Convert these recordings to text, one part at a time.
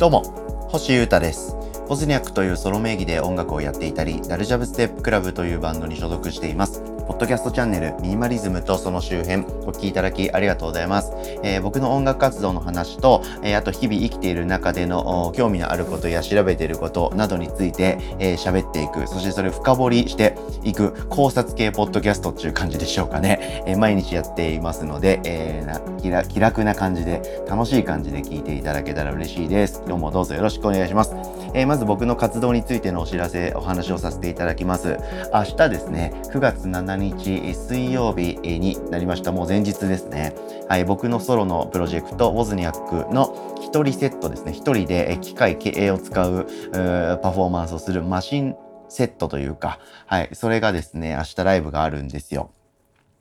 どうも、星優太です。ポズニャックというソロ名義で音楽をやっていたり、ダルジャブステップクラブというバンドに所属しています。ポッドキャストチャンネルミニマリズムとその周辺お聞きいただきありがとうございます。えー、僕の音楽活動の話と、えー、あと日々生きている中での興味のあることや調べていることなどについて喋、えー、っていく、そしてそれを深掘りしていく考察系ポッドキャストっていう感じでしょうかね。え毎日やっていますので、えー、気楽な感じで楽しい感じで聞いていただけたら嬉しいです。今日もどうぞよろしくお願いします。えまず僕の活動についてのお知らせ、お話をさせていただきます。明日ですね、9月7日水曜日になりました。もう前日ですね。はい、僕のソロのプロジェクト、ウォズニャックの一人セットですね。一人で機械経営を使うパフォーマンスをするマシンセットというか、はい、それがですね、明日ライブがあるんですよ。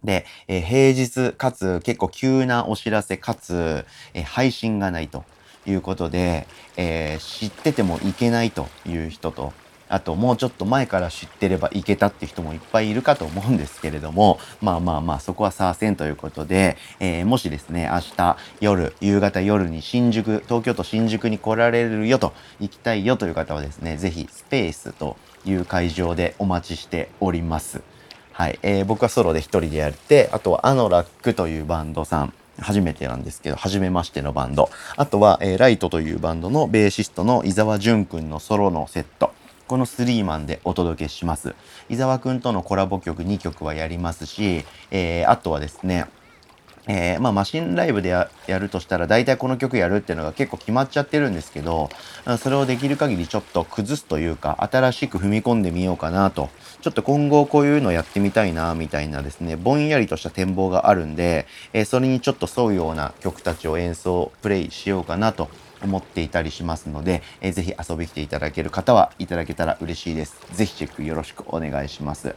で、えー、平日かつ結構急なお知らせかつ、えー、配信がないということで、えー、知っててもいけないという人と、あともうちょっと前から知ってればいけたって人もいっぱいいるかと思うんですけれども、まあまあまあそこはさあせんということで、えー、もしですね、明日夜、夕方夜に新宿、東京都新宿に来られるよと、行きたいよという方はですね、ぜひスペースという会場でお待ちしております。はい、えー、僕はソロで一人でやって、あとはアノラックというバンドさん、初めてなんですけど、初めましてのバンド。あとは、えー、ライトというバンドのベーシストの伊沢淳くんのソロのセット。このスリーマンでお届けします。伊沢くんとのコラボ曲2曲はやりますし、えー、あとはですね、えー、まあ、マシンライブでやるとしたら大体この曲やるっていうのが結構決まっちゃってるんですけどそれをできる限りちょっと崩すというか新しく踏み込んでみようかなとちょっと今後こういうのやってみたいなみたいなですねぼんやりとした展望があるんで、えー、それにちょっと沿うような曲たちを演奏プレイしようかなと思っていたりしますので、えー、ぜひ遊び来ていただける方はいただけたら嬉しいです。ぜひチェックよろしくお願いします。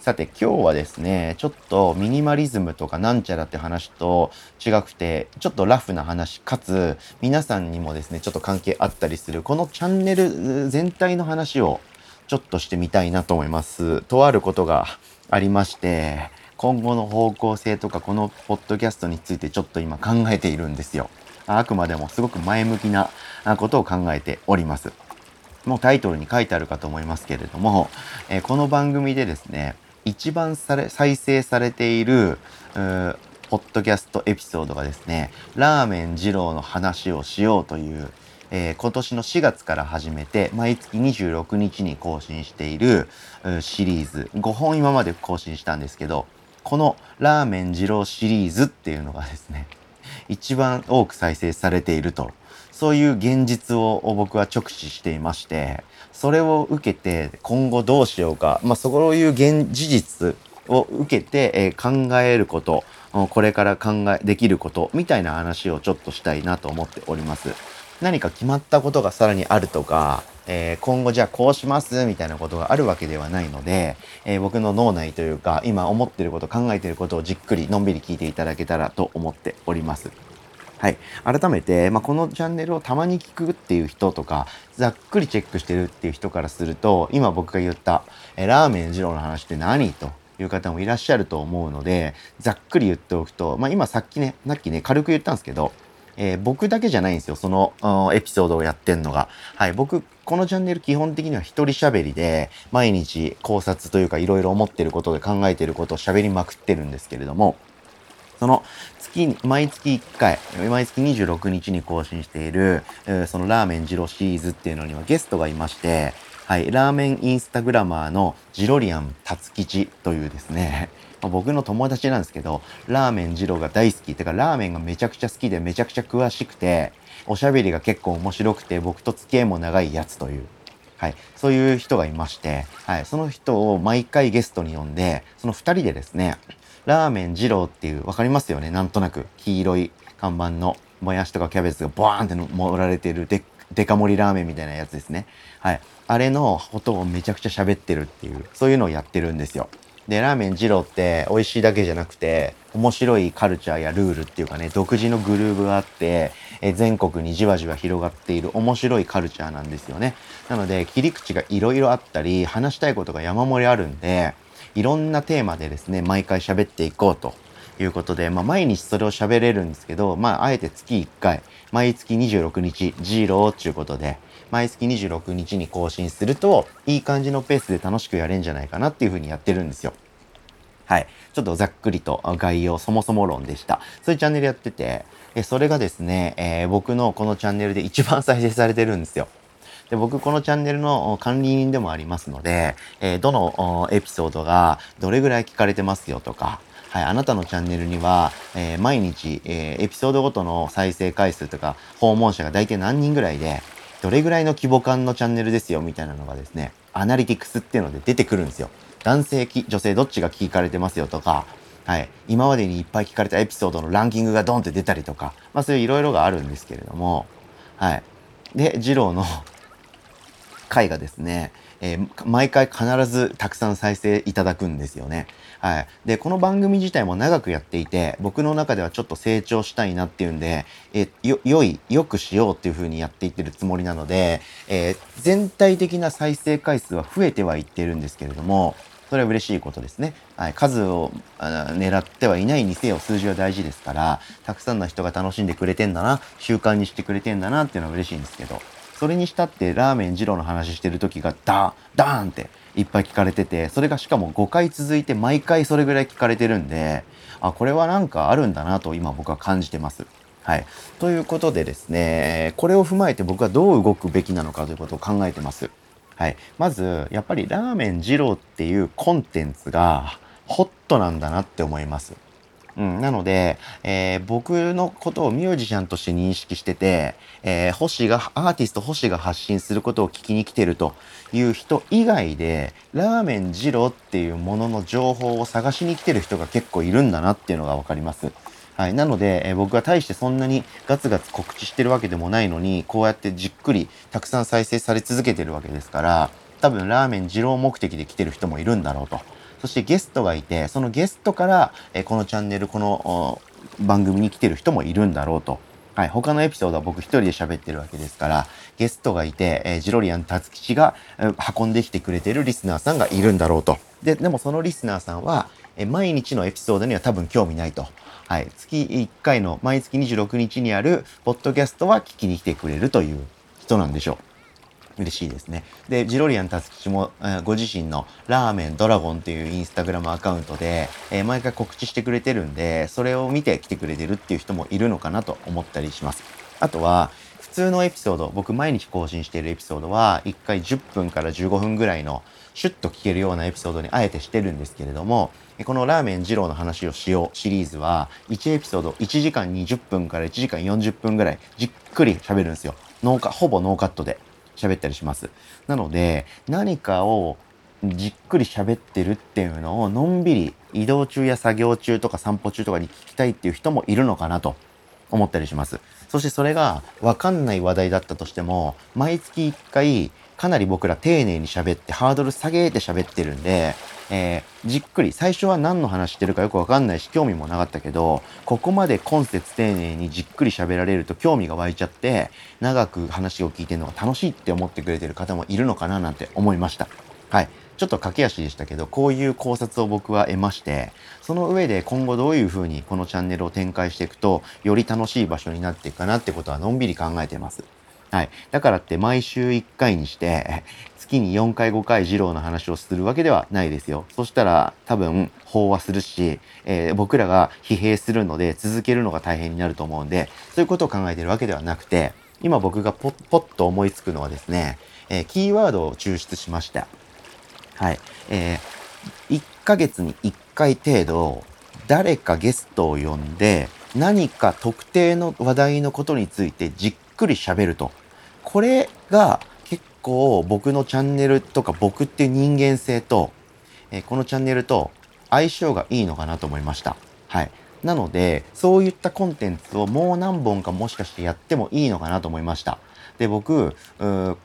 さて今日はですね、ちょっとミニマリズムとかなんちゃらって話と違くて、ちょっとラフな話かつ皆さんにもですね、ちょっと関係あったりするこのチャンネル全体の話をちょっとしてみたいなと思います。とあることがありまして、今後の方向性とかこのポッドキャストについてちょっと今考えているんですよ。あくまでもすごく前向きなことを考えております。もうタイトルに書いてあるかと思いますけれども、えこの番組でですね、一番され再生されているポッドキャストエピソードがですねラーメン二郎の話をしようという、えー、今年の4月から始めて毎月26日に更新しているシリーズ5本今まで更新したんですけどこのラーメン二郎シリーズっていうのがですね一番多く再生されているとそういう現実を僕は直視していましてそれを受けて今後どうしようか、まあ、そういう現事実を受けて、え、考えること、これから考え、できることみたいな話をちょっとしたいなと思っております。何か決まったことがさらにあるとか、えー、今後じゃあこうしますみたいなことがあるわけではないので、えー、僕の脳内というか今思ってること考えてることをじっくりのんびり聞いていただけたらと思っております。はい。改めて、まあ、このチャンネルをたまに聞くっていう人とか、ざっくりチェックしてるっていう人からすると、今僕が言った、えラーメン二郎の話って何という方もいらっしゃると思うので、ざっくり言っておくと、まあ、今さっきね、さっきね、軽く言ったんですけど、えー、僕だけじゃないんですよ、そのエピソードをやってんのが。はい、僕、このチャンネル基本的には一人喋りで、毎日考察というかいろいろ思ってることで考えてることを喋りまくってるんですけれども、その月、毎月1回、毎月26日に更新している、そのラーメンジロシリーズっていうのにはゲストがいまして、はい、ラーメンインスタグラマーのジロリアン達吉というですね、ま僕の友達なんですけど、ラーメン二郎が大好き。てか、ラーメンがめちゃくちゃ好きでめちゃくちゃ詳しくて、おしゃべりが結構面白くて、僕と付き合いも長いやつという。はい。そういう人がいまして、はい。その人を毎回ゲストに呼んで、その二人でですね、ラーメン二郎っていう、わかりますよね？なんとなく。黄色い看板のもやしとかキャベツがボーンって盛られてるデデカ盛りラーメンみたいなやつですね。はい。あれのことをめちゃくちゃ喋ってるっていう、そういうのをやってるんですよ。で、ラーメン二郎って美味しいだけじゃなくて、面白いカルチャーやルールっていうかね、独自のグルーブがあって、え全国にじわじわ広がっている面白いカルチャーなんですよね。なので、切り口がいろいろあったり、話したいことが山盛りあるんで、いろんなテーマでですね、毎回喋っていこうということで、まあ、毎日それを喋れるんですけど、まあ、あえて月1回、毎月26日、ジーローっていうことで、毎月26日に更新すると、いい感じのペースで楽しくやれんじゃないかなっていうふうにやってるんですよ。はい。ちょっとざっくりと概要、そもそも論でした。そういうチャンネルやってて、それがですね、えー、僕のこのチャンネルで 一番再生されてるんですよ。で僕このチャンネルの管理人でもありますので、えー、どのエピソードがどれぐらい聞かれてますよとか、はい、あなたのチャンネルには、えー、毎日、えー、エピソードごとの再生回数とか訪問者が大体何人ぐらいで、どれぐらいの規模感のチャンネルですよみたいなのがですね、アナリティクスっていうので出てくるんですよ。男性、女性どっちが聞かれてますよとか、はい、今までにいっぱい聞かれたエピソードのランキングがドンって出たりとか、まあそういういろいろがあるんですけれども、はい。で、ジローの回がですね、えー、毎回必ずたくさん再生いただくんですよね。はい。で、この番組自体も長くやっていて、僕の中ではちょっと成長したいなっていうんで、えよ、良い、良くしようっていう風にやっていってるつもりなので、えー、全体的な再生回数は増えてはいってるんですけれども、それは嬉しいことですね。はい、数を狙ってはいないにせよ数字は大事ですから、たくさんの人が楽しんでくれてんだな、習慣にしてくれてんだなっていうのは嬉しいんですけど、それにしたってラーメン二郎の話してる時がダーンダーンっていっぱい聞かれててそれがしかも5回続いて毎回それぐらい聞かれてるんであこれはなんかあるんだなと今僕は感じてます。はい。ということでですね、これを踏まえて僕はどう動くべきなのかということを考えてます。はい。まず、やっぱりラーメン二郎っていうコンテンツがホットなんだなって思います。うん、なので、えー、僕のことをミュージシャンとして認識してて、えー、星が、アーティスト星が発信することを聞きに来てるという人以外で、ラーメン二郎っていうものの情報を探しに来てる人が結構いるんだなっていうのがわかります。はい。なので、えー、僕は大してそんなにガツガツ告知してるわけでもないのに、こうやってじっくりたくさん再生され続けてるわけですから、多分ラーメン二郎目的で来てる人もいるんだろうと。そしてゲストがいて、そのゲストから、えこのチャンネル、この番組に来てる人もいるんだろうと。はい、他のエピソードは僕一人で喋ってるわけですから、ゲストがいて、えー、ジロリアン達吉が、えー、運んできてくれてるリスナーさんがいるんだろうと。で、でもそのリスナーさんは、えー、毎日のエピソードには多分興味ないと。はい、月1回の毎月26日にあるポッドキャストは聞きに来てくれるという人なんでしょう。嬉しいですね。で、ジロリアン達吉も、えー、ご自身のラーメンドラゴンっていうインスタグラムアカウントで、え、毎回告知してくれてるんで、それを見て来てくれてるっていう人もいるのかなと思ったりします。あとは、普通のエピソード、僕毎日更新しているエピソードは、1回10分から15分ぐらいのシュッと聞けるようなエピソードにあえてしてるんですけれども、このラーメン二郎の話をしようシリーズは、1エピソード1時間20分から1時間40分ぐらいじっくり喋るんですよ。ノーカ、ほぼノーカットで。喋ったりします。なので、何かをじっくり喋ってるっていうのをのんびり移動中や作業中とか散歩中とかに聞きたいっていう人もいるのかなと思ったりします。そしてそれがわかんない話題だったとしても、毎月1回かなり僕ら丁寧に喋ってハードル下げて喋ってるんで、えー、じっくり、最初は何の話してるかよくわかんないし、興味もなかったけど、ここまで今節丁寧にじっくり喋られると興味が湧いちゃって、長く話を聞いてるのが楽しいって思ってくれてる方もいるのかななんて思いました。はい。ちょっと駆け足でしたけど、こういう考察を僕は得まして、その上で今後どういうふうにこのチャンネルを展開していくと、より楽しい場所になっていくかなってことはのんびり考えてます。はい。だからって毎週1回にして、月に4回5回二郎の話をするわけではないですよ。そしたら多分飽和するし、えー、僕らが疲弊するので続けるのが大変になると思うんで、そういうことを考えてるわけではなくて、今僕がポッポッと思いつくのはですね、えー、キーワードを抽出しました。はい。えー、1ヶ月に1回程度、誰かゲストを呼んで、何か特定の話題のことについてじっくり喋ると。これが結構僕のチャンネルとか僕っていう人間性と、えー、このチャンネルと相性がいいのかなと思いました。はい。なので、そういったコンテンツをもう何本かもしかしてやってもいいのかなと思いました。で、僕、う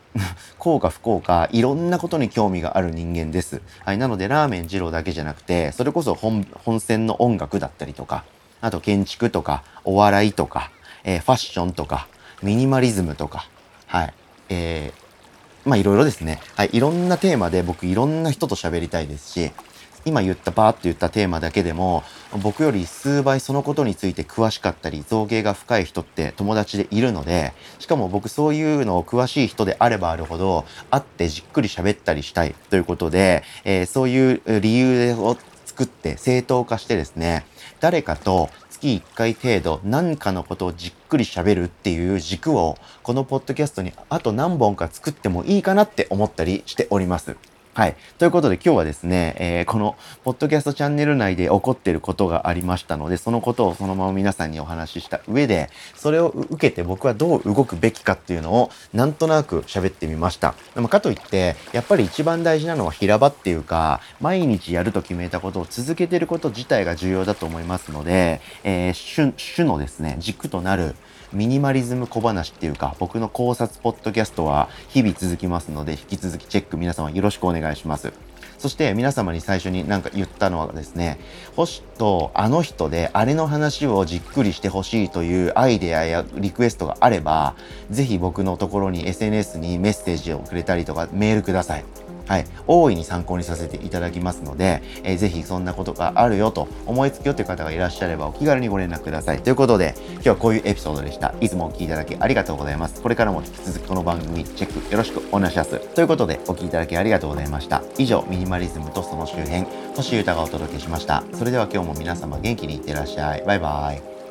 幸 か不幸か、いろんなことに興味がある人間です。はい。なので、ラーメン二郎だけじゃなくて、それこそ本、本線の音楽だったりとか、あと建築とか、お笑いとか、えー、ファッションとか、ミニマリズムとか、はい。えー、まあいろいろですね。はい。いろんなテーマで僕いろんな人と喋りたいですし、今言ったバーって言ったテーマだけでも僕より数倍そのことについて詳しかったり造形が深い人って友達でいるのでしかも僕そういうのを詳しい人であればあるほど会ってじっくり喋ったりしたいということで、えー、そういう理由を作って正当化してですね誰かと月1回程度何かのことをじっくり喋るっていう軸をこのポッドキャストにあと何本か作ってもいいかなって思ったりしております。はい。ということで今日はですね、えー、このポッドキャストチャンネル内で起こっていることがありましたので、そのことをそのまま皆さんにお話しした上で、それを受けて僕はどう動くべきかっていうのをなんとなく喋ってみました。でもかといって、やっぱり一番大事なのは平場っていうか、毎日やると決めたことを続けてること自体が重要だと思いますので、えー、主主のですね、軸となるミニマリズム小話っていうか、僕の考察ポッドキャストは日々続きますので、引き続きチェック皆様よろしくお願いします。そして皆様に最初になんか言ったのはですね、星とあの人であれの話をじっくりしてほしいというアイデアやリクエストがあれば、ぜひ僕のところに SNS にメッセージをくれたりとかメールください。はい、大いに参考にさせていただきますので、えー、ぜひそんなことがあるよと思いつくよという方がいらっしゃればお気軽にご連絡ください。ということで、今日はこういうエピソードでした。いつもお聴きいただきありがとうございます。これからも引き続きこの番組チェックよろしくお願いします。ということで、お聴きいただきありがとうございました。以上、ミニマリズムとその周辺、星歌がお届けしました。それでは今日も皆様元気にいってらっしゃい。バイバイ。